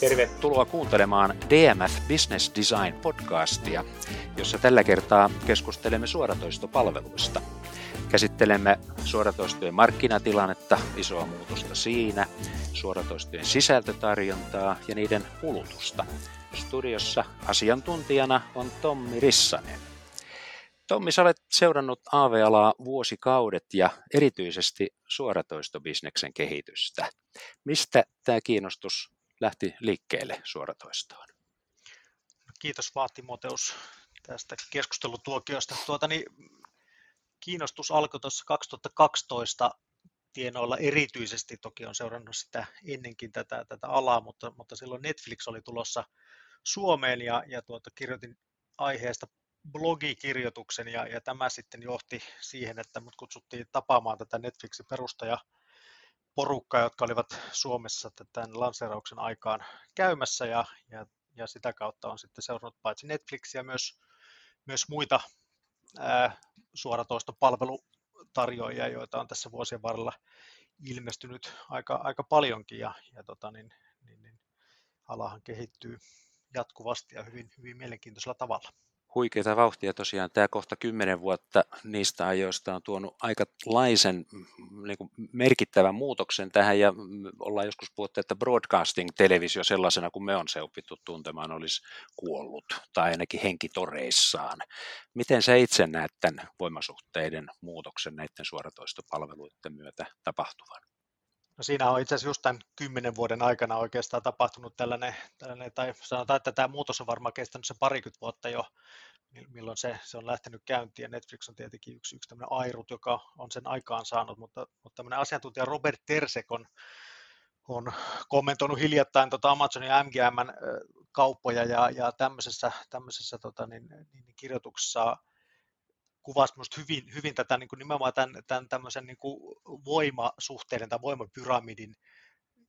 Tervetuloa kuuntelemaan DMF Business Design podcastia, jossa tällä kertaa keskustelemme suoratoistopalveluista. Käsittelemme suoratoistojen markkinatilannetta, isoa muutosta siinä, suoratoistojen sisältötarjontaa ja niiden kulutusta. Studiossa asiantuntijana on Tommi Rissanen. Tommi, sä olet seurannut AV-alaa vuosikaudet ja erityisesti suoratoistobisneksen kehitystä. Mistä tämä kiinnostus lähti liikkeelle suoratoistoon? Kiitos Vaatimoteus tästä keskustelutuokiosta. Tuota, niin, kiinnostus alkoi tuossa 2012 tienoilla erityisesti, toki on seurannut sitä ennenkin tätä, tätä alaa, mutta, mutta silloin Netflix oli tulossa Suomeen ja, ja tuota, kirjoitin aiheesta blogikirjoituksen ja, ja tämä sitten johti siihen, että mut kutsuttiin tapaamaan tätä Netflixin perustaja porukkaa, jotka olivat Suomessa tämän lanseerauksen aikaan käymässä ja, ja, ja sitä kautta on sitten seurannut paitsi Netflixiä myös, myös muita ää, suoratoistopalvelutarjoajia, joita on tässä vuosien varrella ilmestynyt aika, aika paljonkin ja, ja tota, niin, niin, niin, alahan kehittyy jatkuvasti ja hyvin, hyvin mielenkiintoisella tavalla huikeita vauhtia tosiaan. Tämä kohta kymmenen vuotta niistä ajoista on tuonut aikalaisen niin merkittävän muutoksen tähän ja ollaan joskus puhuttu, että broadcasting-televisio sellaisena kuin me on se opittu tuntemaan olisi kuollut tai ainakin henkitoreissaan. Miten sä itse näet tämän voimasuhteiden muutoksen näiden suoratoistopalveluiden myötä tapahtuvan? No siinä on itse asiassa just tämän kymmenen vuoden aikana oikeastaan tapahtunut tällainen, tällainen, tai sanotaan, että tämä muutos on varmaan kestänyt se parikymmentä vuotta jo, milloin se, se on lähtenyt käyntiin, ja Netflix on tietenkin yksi, yksi tämmöinen airut, joka on sen aikaan saanut, mutta, mutta tämmöinen asiantuntija Robert Tersek on, on kommentoinut hiljattain tota Amazonin ja MGMn kauppoja, ja, ja tämmöisessä, tämmöisessä tota, niin, niin kirjoituksessa kuvasi minusta hyvin, hyvin tätä niin kuin nimenomaan tämän, tämän tämmöisen niin kuin voimasuhteiden tai voimapyramidin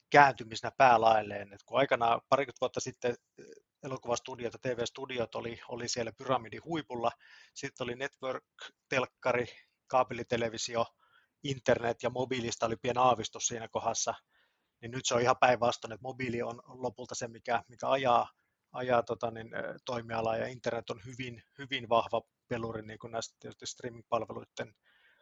kääntymisenä päälailleen. Et kun aikanaan parikymmentä vuotta sitten eh, elokuvastudiot ja TV-studiot oli, oli siellä pyramidin huipulla, sitten oli network, telkkari, kaapelitelevisio, internet ja mobiilista oli pieni aavistus siinä kohdassa, niin nyt se on ihan päinvastoin, että mobiili on lopulta se, mikä, mikä ajaa, ajaa tota, niin, toimialaa ja internet on hyvin, hyvin vahva peluri niin kuin näistä tietysti streaming-palveluiden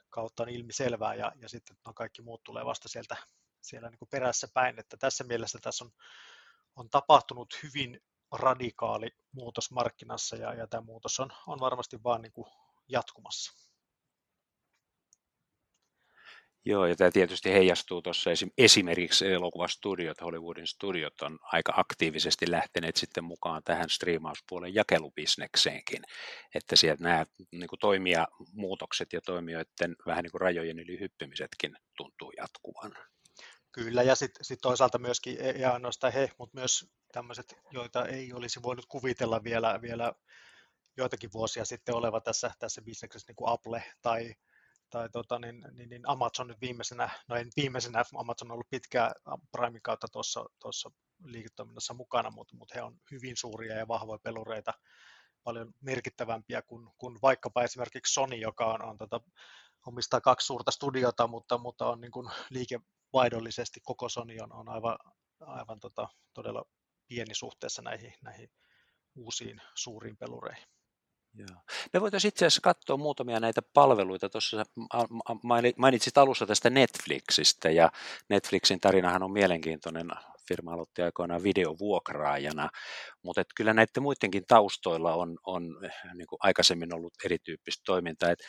kautta on ilmiselvää ja, ja sitten no kaikki muut tulee vasta sieltä siellä niin kuin perässä päin, että tässä mielessä tässä on, on tapahtunut hyvin radikaali muutos markkinassa ja, ja tämä muutos on, on varmasti vaan niin kuin jatkumassa. Joo, ja tämä tietysti heijastuu tuossa esimerkiksi elokuvastudiot, Hollywoodin studiot on aika aktiivisesti lähteneet sitten mukaan tähän striimauspuolen jakelubisnekseenkin, että sieltä nämä niin kuin toimijamuutokset ja toimijoiden vähän niin kuin rajojen yli hyppimisetkin tuntuu jatkuvan. Kyllä, ja sitten sit toisaalta myöskin, ei ainoastaan he, mutta myös tämmöiset, joita ei olisi voinut kuvitella vielä, vielä joitakin vuosia sitten oleva tässä, tässä bisneksessä, niin kuin Apple tai tai tota, niin, niin, niin Amazon nyt viimeisenä, no en viimeisenä, Amazon on ollut pitkään Primein kautta tuossa, tuossa liiketoiminnassa mukana, mutta, mutta he on hyvin suuria ja vahvoja pelureita, paljon merkittävämpiä kuin, kuin vaikkapa esimerkiksi Sony, joka on, on tota, omistaa kaksi suurta studiota, mutta, mutta on niin kuin liikevaihdollisesti koko Sony on, on aivan, aivan tota, todella pieni suhteessa näihin, näihin uusiin suuriin pelureihin. Joo. Me voitaisiin itse asiassa katsoa muutamia näitä palveluita. Tuossa mainitsit alussa tästä Netflixistä ja Netflixin tarinahan on mielenkiintoinen. Firma aloitti aikoinaan videovuokraajana, mutta et kyllä näiden muidenkin taustoilla on, on niin kuin aikaisemmin ollut erityyppistä toimintaa. Et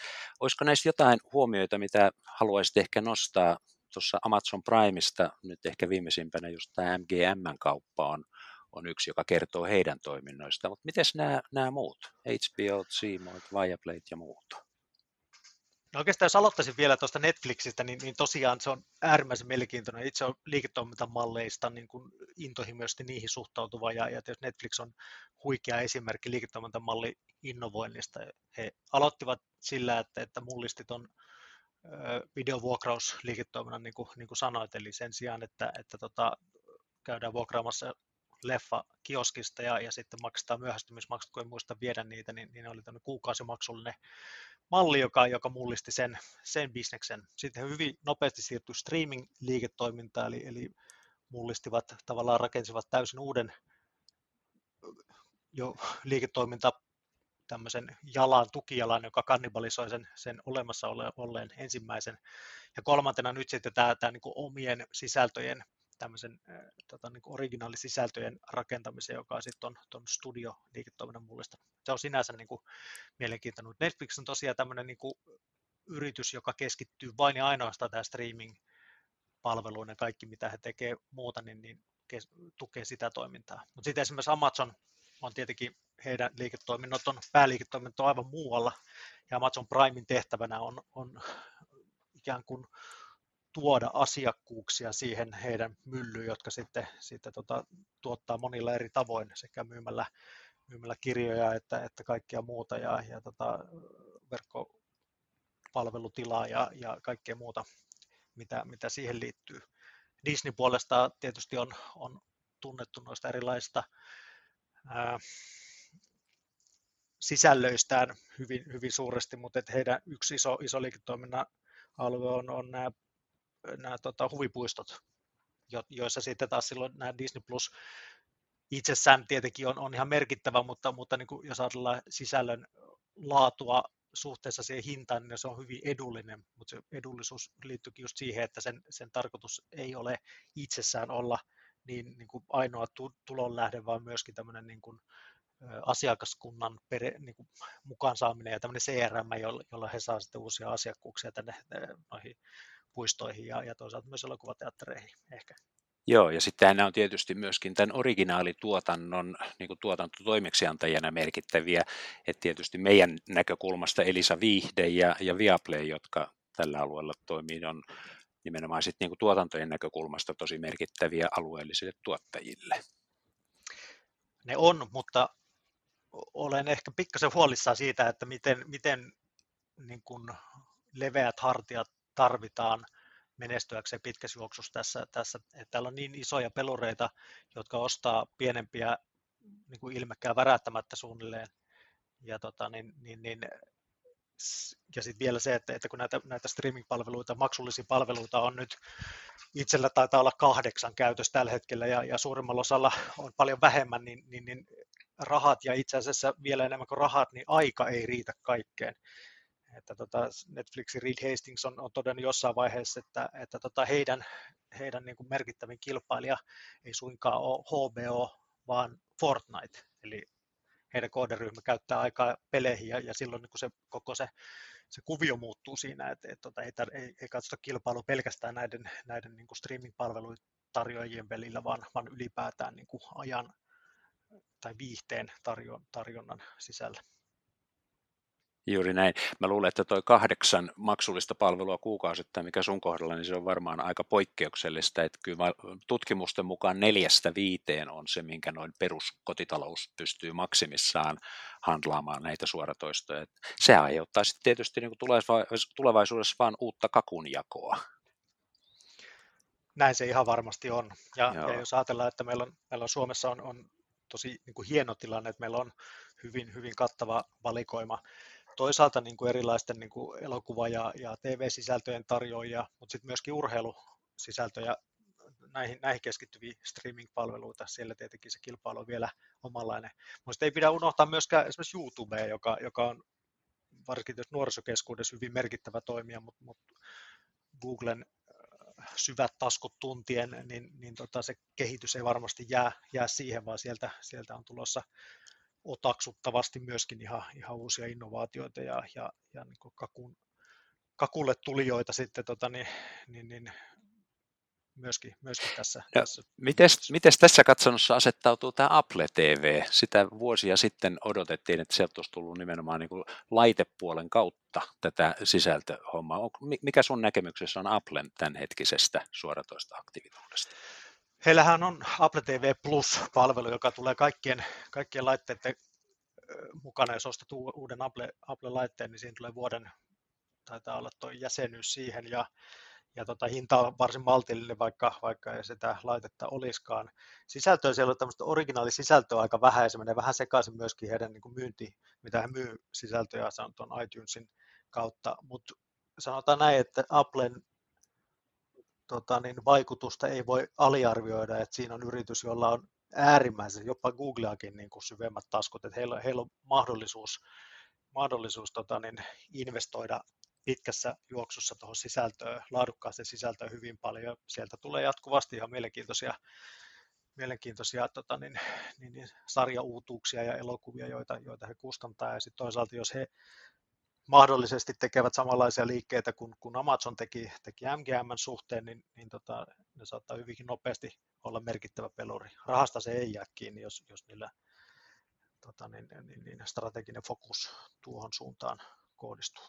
olisiko näistä jotain huomioita, mitä haluaisit ehkä nostaa tuossa Amazon Primeista, nyt ehkä viimeisimpänä just tämä MGM-kauppa on, on yksi, joka kertoo heidän toiminnoista. Mutta miten nämä, nämä muut, HBO, Seymour, Viaplay ja muut? No oikeastaan jos aloittaisin vielä tuosta Netflixistä, niin, niin tosiaan se on äärimmäisen mielenkiintoinen. Itse on liiketoimintamalleista niin kuin intohimoisesti niihin suhtautuva, ja, ja Netflix on huikea esimerkki liiketoimintamalli innovoinnista. He aloittivat sillä, että, että mullistit on videovuokrausliiketoiminnan, niin kuin, niin kuin sanoit, eli sen sijaan, että, että tota, käydään vuokraamassa leffa kioskista ja, ja sitten maksetaan myöhästymismaksut, kun ei muista viedä niitä, niin, niin oli tämmöinen kuukausimaksullinen malli, joka, joka mullisti sen, sen bisneksen. Sitten hyvin nopeasti siirtyi streaming-liiketoimintaan, eli, eli mullistivat, tavallaan rakensivat täysin uuden jo liiketoiminta tämmöisen jalan, tukijalan, joka kannibalisoi sen, sen olemassa olleen ensimmäisen. Ja kolmantena nyt sitten tämä, tämä niin omien sisältöjen, tämmöisen tota, niin originaalisisältöjen rakentamisen, joka sitten on tuon studio-liiketoiminnan mullista. Se on sinänsä niin kuin mielenkiintoinen. Netflix on tosiaan tämmöinen niin kuin yritys, joka keskittyy vain ja ainoastaan tähän streaming palveluun ja kaikki mitä he tekevät muuta, niin, niin tukee sitä toimintaa. Mutta sitten esimerkiksi Amazon on tietenkin heidän liiketoiminnot on, pääliiketoiminnot on aivan muualla, ja Amazon Primein tehtävänä on, on ikään kuin tuoda asiakkuuksia siihen heidän myllyyn, jotka sitten, sitten tota, tuottaa monilla eri tavoin sekä myymällä, myymällä kirjoja että, että kaikkea muuta ja, ja tota, verkkopalvelutilaa ja, ja kaikkea muuta, mitä, mitä siihen liittyy. Disney puolestaan tietysti on, on tunnettu noista erilaisista ää, sisällöistään hyvin, hyvin suuresti, mutta että heidän yksi iso, iso liiketoiminnan alue on, on nämä, nämä tota, huvipuistot, jo, joissa sitten taas silloin nämä Disney Plus itsessään tietenkin on, on ihan merkittävä, mutta, mutta niin kuin jos ajatellaan sisällön laatua suhteessa siihen hintaan, niin se on hyvin edullinen, mutta se edullisuus liittyykin just siihen, että sen, sen tarkoitus ei ole itsessään olla niin, niin kuin ainoa tulonlähde, vaan myöskin tämmöinen niin kuin, asiakaskunnan pere, niin kuin mukaan saaminen ja tämmöinen CRM, jolla, jolla he saavat sitten uusia asiakkuuksia tänne noihin puistoihin ja, ja toisaalta myös elokuvateattereihin ehkä. Joo, ja sitten nämä on tietysti myöskin tämän originaalituotannon niin kuin tuotantotoimeksiantajana merkittäviä, että tietysti meidän näkökulmasta Elisa Viihde ja, ja Viaplay, jotka tällä alueella toimii, on nimenomaan sitten niin kuin tuotantojen näkökulmasta tosi merkittäviä alueellisille tuottajille. Ne on, mutta olen ehkä pikkasen huolissaan siitä, että miten, miten niin kuin leveät hartiat tarvitaan menestyäkseen pitkässä juoksussa tässä, tässä että täällä on niin isoja pelureita, jotka ostaa pienempiä niin kuin ilmekkää värättämättä suunnilleen. Ja, tota, niin, niin, niin, ja sitten vielä se, että, että kun näitä, näitä streaming-palveluita, maksullisia palveluita on nyt itsellä taitaa olla kahdeksan käytössä tällä hetkellä ja, ja suurimmalla osalla on paljon vähemmän, niin, niin, niin rahat ja itse asiassa vielä enemmän kuin rahat, niin aika ei riitä kaikkeen. Että tota Netflixin Reed Hastings on, on todennut jossain vaiheessa, että, että tota heidän, heidän niin kuin merkittävin kilpailija ei suinkaan ole HBO, vaan Fortnite. Eli heidän kooderyhmä käyttää aikaa peleihin ja, ja silloin niin kuin se koko se, se kuvio muuttuu siinä, että, että tota, ei, ei, ei katsota kilpailua pelkästään näiden, näiden niin kuin streaming-palveluiden tarjoajien välillä, vaan, vaan ylipäätään niin kuin ajan tai viihteen tarjonnan sisällä. Juuri näin. Mä luulen, että tuo kahdeksan maksullista palvelua kuukausittain, mikä sun kohdalla, niin se on varmaan aika poikkeuksellista. Että kyllä tutkimusten mukaan neljästä viiteen on se, minkä noin peruskotitalous pystyy maksimissaan handlaamaan näitä suoratoistoja. Se aiheuttaa sitten tietysti niin tulevaisuudessa vain uutta kakunjakoa. Näin se ihan varmasti on. Ja, ja jos ajatellaan, että meillä on, meillä on Suomessa on, on tosi niin kuin hieno tilanne, että meillä on hyvin, hyvin kattava valikoima toisaalta niin kuin erilaisten niin kuin elokuva- ja, ja TV-sisältöjen tarjoajia, mutta sitten myöskin urheilusisältöjä, näihin, näihin keskittyviä streaming-palveluita, siellä tietenkin se kilpailu on vielä omanlainen. Mutta ei pidä unohtaa myöskään esimerkiksi YouTubea, joka, joka on varsinkin nuorisokeskuudessa hyvin merkittävä toimija, mutta, mutta Googlen äh, syvät taskut tuntien, niin, niin tota, se kehitys ei varmasti jää, jää siihen, vaan sieltä, sieltä on tulossa otaksuttavasti myöskin ihan, ihan uusia innovaatioita ja, ja, ja niin kuin kakun, kakulle tulijoita sitten tota, niin, niin, niin myöskin, myöskin tässä. No, tässä. Mites, mites tässä katsonossa asettautuu tämä Apple TV? Sitä vuosia sitten odotettiin, että sieltä olisi tullut nimenomaan niin kuin laitepuolen kautta tätä sisältöhommaa. Mikä sun näkemyksessä on Applen tämänhetkisestä suoratoista aktiivisuudesta? Heillähän on Apple TV Plus-palvelu, joka tulee kaikkien, kaikkien laitteiden mukana, jos ostat uuden Apple, Apple-laitteen, niin siinä tulee vuoden, taitaa olla tuo jäsenyys siihen, ja, ja tota, hinta on varsin maltillinen, vaikka, vaikka ei sitä laitetta olisikaan. Sisältöä siellä on tämmöistä originaalisisältöä aika vähän, ja se menee vähän sekaisin myöskin heidän niin kuin myynti, mitä he myy sisältöjä, se on tuon iTunesin kautta, mutta sanotaan näin, että Applen tota, niin vaikutusta ei voi aliarvioida, että siinä on yritys, jolla on äärimmäisen, jopa Googleakin niin kuin syvemmät taskut, että heillä, heillä on mahdollisuus, mahdollisuus tota, niin investoida pitkässä juoksussa tuohon sisältöön, laadukkaaseen sisältöön hyvin paljon. Sieltä tulee jatkuvasti ihan mielenkiintoisia, mielenkiintoisia tota, niin, niin, niin, sarjauutuuksia ja elokuvia, joita, joita he kustantaa. Ja sitten toisaalta, jos he mahdollisesti tekevät samanlaisia liikkeitä kuin, kuin Amazon teki, teki MGM suhteen, niin, niin tota, ne saattaa hyvinkin nopeasti olla merkittävä peluri. Rahasta se ei jää kiinni, jos, jos niillä tota, niin, niin, niin strateginen fokus tuohon suuntaan kohdistuu.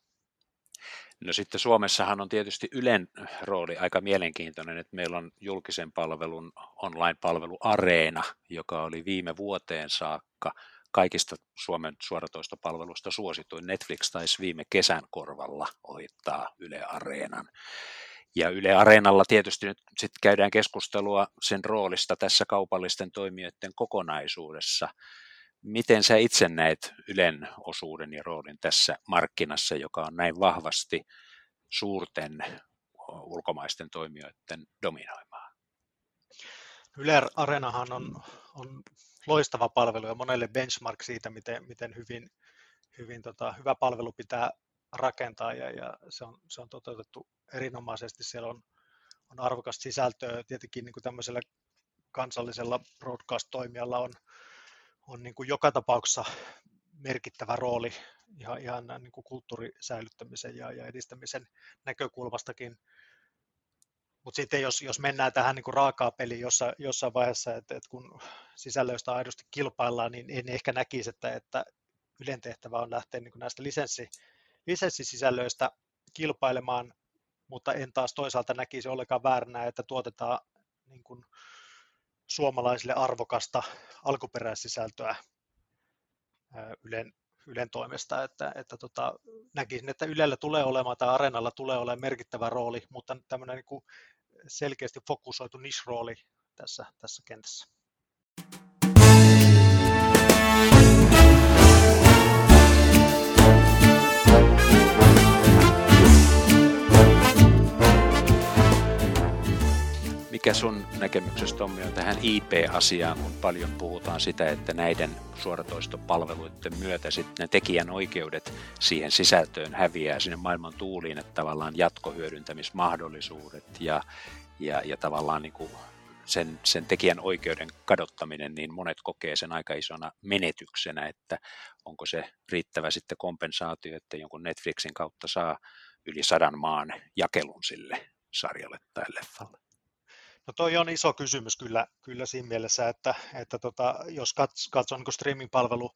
No sitten Suomessahan on tietysti Ylen rooli aika mielenkiintoinen, että meillä on julkisen palvelun online-palvelu Areena, joka oli viime vuoteen saakka kaikista Suomen suoratoistopalveluista suosituin. Netflix taisi viime kesän korvalla ohittaa Yle Areenan. Ja Yle Areenalla tietysti nyt sit käydään keskustelua sen roolista tässä kaupallisten toimijoiden kokonaisuudessa. Miten sä itse näet Ylen osuuden ja roolin tässä markkinassa, joka on näin vahvasti suurten ulkomaisten toimijoiden dominoimaa? Yle Areenahan on, on loistava palvelu ja monelle benchmark siitä, miten, miten hyvin, hyvin tota, hyvä palvelu pitää rakentaa ja, ja se, on, se on toteutettu erinomaisesti. Siellä on, on arvokasta sisältöä. Tietenkin niin kuin tämmöisellä kansallisella broadcast-toimijalla on, on niin kuin joka tapauksessa merkittävä rooli ihan, ihan niin kuin kulttuurisäilyttämisen ja, ja edistämisen näkökulmastakin. Mutta sitten jos, jos mennään tähän niin kuin raakaa peliin jossa, jossain vaiheessa, että, että kun sisällöistä aidosti kilpaillaan, niin en ehkä näkisi, että, että Ylen tehtävä on lähteä niin kuin näistä lisenssi, lisenssisisällöistä kilpailemaan, mutta en taas toisaalta näkisi ollenkaan vääränä, että tuotetaan niin kuin suomalaisille arvokasta alkuperäissisältöä Ylen, Ylen toimesta, että, että tota, näkisin, että Ylellä tulee olemaan tai Areenalla tulee olemaan merkittävä rooli, mutta tämmöinen niin kuin selkeästi fokusoitu niche-rooli tässä, tässä kentässä. Mikä sun näkemyksessä Tommi on tähän IP-asiaan, kun paljon puhutaan sitä, että näiden suoratoistopalveluiden myötä sitten ne tekijänoikeudet siihen sisältöön häviää sinne maailman tuuliin, että tavallaan jatkohyödyntämismahdollisuudet ja, ja, ja tavallaan niin kuin sen, sen tekijän oikeuden kadottaminen, niin monet kokee sen aika isona menetyksenä, että onko se riittävä sitten kompensaatio, että jonkun Netflixin kautta saa yli sadan maan jakelun sille sarjalle tai leffalle. No toi on iso kysymys kyllä, kyllä siinä mielessä, että, että tota, jos katsoo niin streaming-palvelu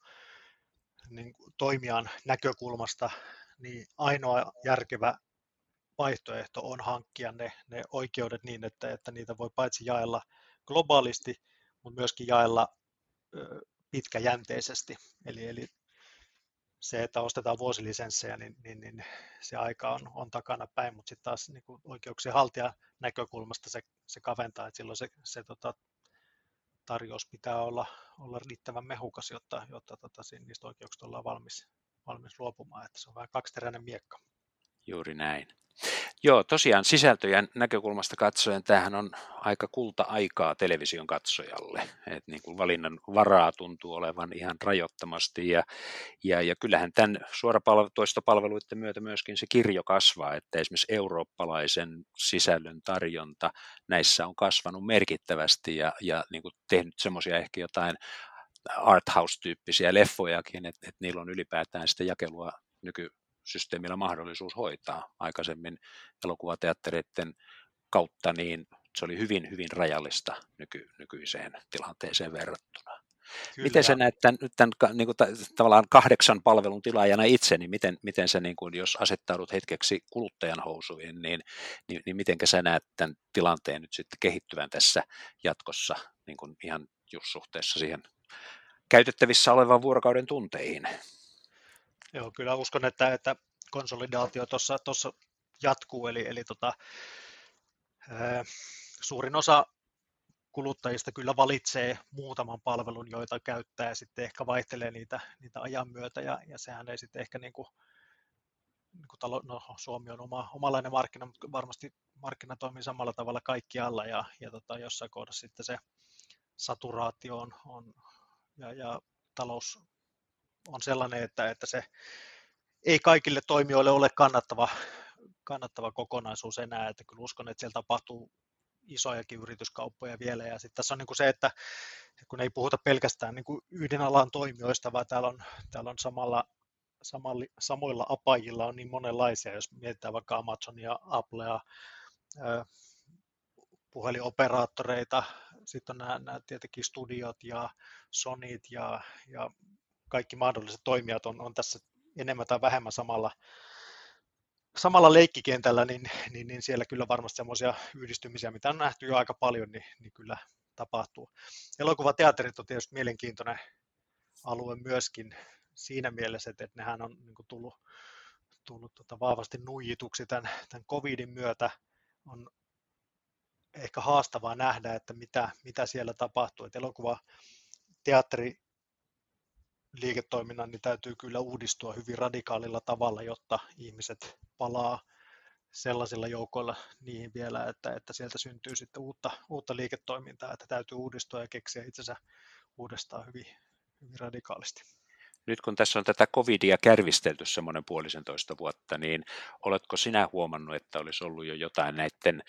niin toimijan näkökulmasta, niin ainoa järkevä vaihtoehto on hankkia ne, ne oikeudet niin, että, että niitä voi paitsi jaella globaalisti, mutta myöskin jaella pitkäjänteisesti. Eli, eli se, että ostetaan vuosilisenssejä, niin, niin, niin se aika on, on takana päin, mutta sitten taas niin oikeuksien haltijan näkökulmasta se, se kaventaa, että silloin se, se tota, tarjous pitää olla, olla riittävän mehukas, jotta, jotta tota, niistä oikeuksista ollaan valmis, valmis luopumaan, että se on vähän kaksiteräinen miekka. Juuri näin. Joo, tosiaan sisältöjen näkökulmasta katsoen tämähän on aika kulta-aikaa television katsojalle. Et niin kuin valinnan varaa tuntuu olevan ihan rajoittamasti ja, ja, ja kyllähän tämän suoratoistopalveluiden myötä myöskin se kirjo kasvaa, että esimerkiksi eurooppalaisen sisällön tarjonta näissä on kasvanut merkittävästi ja, ja niin kuin tehnyt semmoisia ehkä jotain arthouse-tyyppisiä leffojakin, että, että niillä on ylipäätään sitä jakelua nyky, systeemillä mahdollisuus hoitaa. Aikaisemmin elokuvateattereiden kautta niin se oli hyvin, hyvin rajallista nyky, nykyiseen tilanteeseen verrattuna. Kyllä. Miten sä näet tämän, tämän niin kuin, tavallaan kahdeksan palvelun tilaajana itse, niin miten, miten sä, niin kuin, jos asettaudut hetkeksi kuluttajan housuihin, niin, niin, niin miten sä näet tämän tilanteen nyt sitten kehittyvän tässä jatkossa niin kuin ihan just suhteessa siihen käytettävissä olevan vuorokauden tunteihin? Joo, kyllä uskon, että, että konsolidaatio tuossa jatkuu, eli, eli tota, ää, suurin osa kuluttajista kyllä valitsee muutaman palvelun, joita käyttää ja sitten ehkä vaihtelee niitä, niitä ajan myötä. Ja, ja sehän ei sitten ehkä niin kuin, niin kuin talo, no, Suomi on oma, omalainen markkina, mutta varmasti markkina toimii samalla tavalla kaikkialla. Ja, ja tota, jossain kohdassa sitten se saturaatio on, on ja, ja talous on sellainen, että, että se ei kaikille toimijoille ole kannattava, kannattava kokonaisuus enää, että kyllä uskon, että siellä tapahtuu isojakin yrityskauppoja vielä. Ja sitten tässä on niin kuin se, että kun ei puhuta pelkästään niin kuin yhden alan toimijoista, vaan täällä on, täällä on samalla, samalla, samoilla apajilla on niin monenlaisia, jos mietitään vaikka Amazonia, Applea, puhelinoperaattoreita, sitten on nämä, nämä tietenkin studiot ja Sonit ja, ja kaikki mahdolliset toimijat on, on tässä enemmän tai vähemmän samalla, samalla leikkikentällä, niin, niin, niin siellä kyllä varmasti semmoisia yhdistymisiä, mitä on nähty jo aika paljon, niin, niin kyllä tapahtuu. Elokuvateatterit on tietysti mielenkiintoinen alue myöskin siinä mielessä, että, että nehän on niin tullut, tullut tota vahvasti nuijituksi tämän, tämän covidin myötä. On ehkä haastavaa nähdä, että mitä, mitä siellä tapahtuu. Että elokuva teatteri liiketoiminnan niin täytyy kyllä uudistua hyvin radikaalilla tavalla, jotta ihmiset palaa sellaisilla joukoilla niihin vielä, että, että sieltä syntyy sitten uutta, uutta liiketoimintaa, että täytyy uudistua ja keksiä itsensä uudestaan hyvin, hyvin radikaalisti. Nyt kun tässä on tätä covidia kärvistelty semmoinen puolisentoista vuotta, niin oletko sinä huomannut, että olisi ollut jo jotain näiden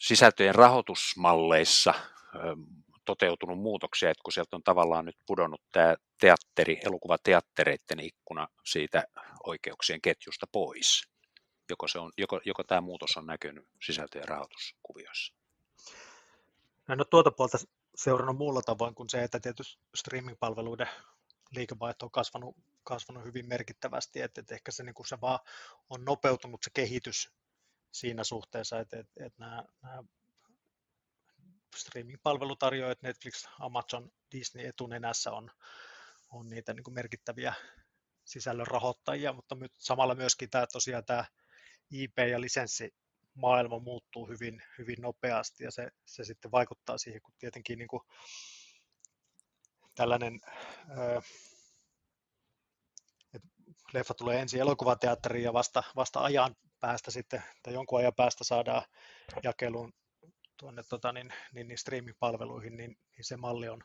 sisältöjen rahoitusmalleissa toteutunut muutoksia, että kun sieltä on tavallaan nyt pudonnut tämä teatteri, elokuvateattereiden ikkuna siitä oikeuksien ketjusta pois. Joko, se on, joko, joko tämä muutos on näkynyt sisältöjen rahoituskuviossa? No en ole tuota puolta seurannut muulla tavoin kuin se, että tietysti streaming-palveluiden liikevaihto on kasvanut, kasvanut hyvin merkittävästi, että, että ehkä se, niin kuin se vaan on nopeutunut se kehitys siinä suhteessa, että, että, että nämä, nämä streaming-palvelutarjoajat, Netflix, Amazon, Disney etunenässä on, on niitä niin kuin merkittäviä sisällön rahoittajia, mutta samalla myöskin tämä, tosiaan tämä IP- ja lisenssimaailma muuttuu hyvin, hyvin nopeasti ja se, se sitten vaikuttaa siihen, kun tietenkin niin kuin tällainen että leffa tulee ensin elokuvateatteriin ja vasta, vasta ajan päästä sitten, tai jonkun ajan päästä saadaan jakeluun tuonne tota, niin, niin, niin streaming-palveluihin, niin, niin se malli on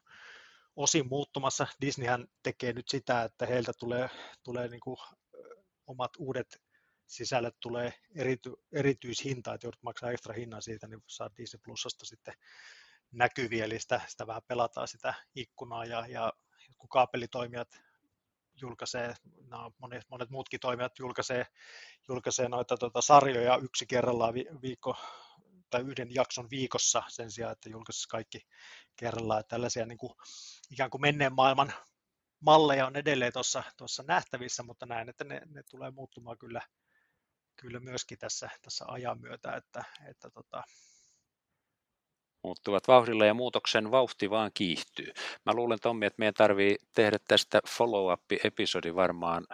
osin muuttumassa. Disneyhän tekee nyt sitä, että heiltä tulee, tulee niin kuin, omat uudet sisällöt tulee erity, erityishinta, että joudut maksaa ekstra hinnan siitä, niin saa Disney Plusasta sitten näkyviä, eli sitä, sitä vähän pelataan sitä ikkunaa ja, ja kun kaapelitoimijat julkaisee, no, monet, monet muutkin toimijat julkaisee, julkaisee noita tota, sarjoja yksi kerrallaan vi, viikko, tai yhden jakson viikossa sen sijaan, että julkaisisi kaikki kerrallaan. Tällaisia niin kuin, ikään kuin menneen maailman malleja on edelleen tuossa nähtävissä, mutta näen, että ne, ne tulee muuttumaan kyllä, kyllä myöskin tässä, tässä ajan myötä, että, että tota, muuttuvat vauhdilla ja muutoksen vauhti vaan kiihtyy. Mä luulen Tommi, että meidän tarvii tehdä tästä follow-up-episodi varmaan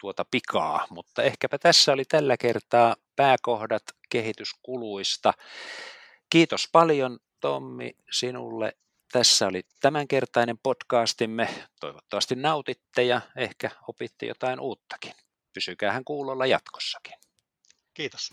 tuota pikaa, mutta ehkäpä tässä oli tällä kertaa pääkohdat kehityskuluista. Kiitos paljon Tommi sinulle. Tässä oli tämänkertainen podcastimme. Toivottavasti nautitte ja ehkä opitte jotain uuttakin. Pysykäähän kuulolla jatkossakin. Kiitos.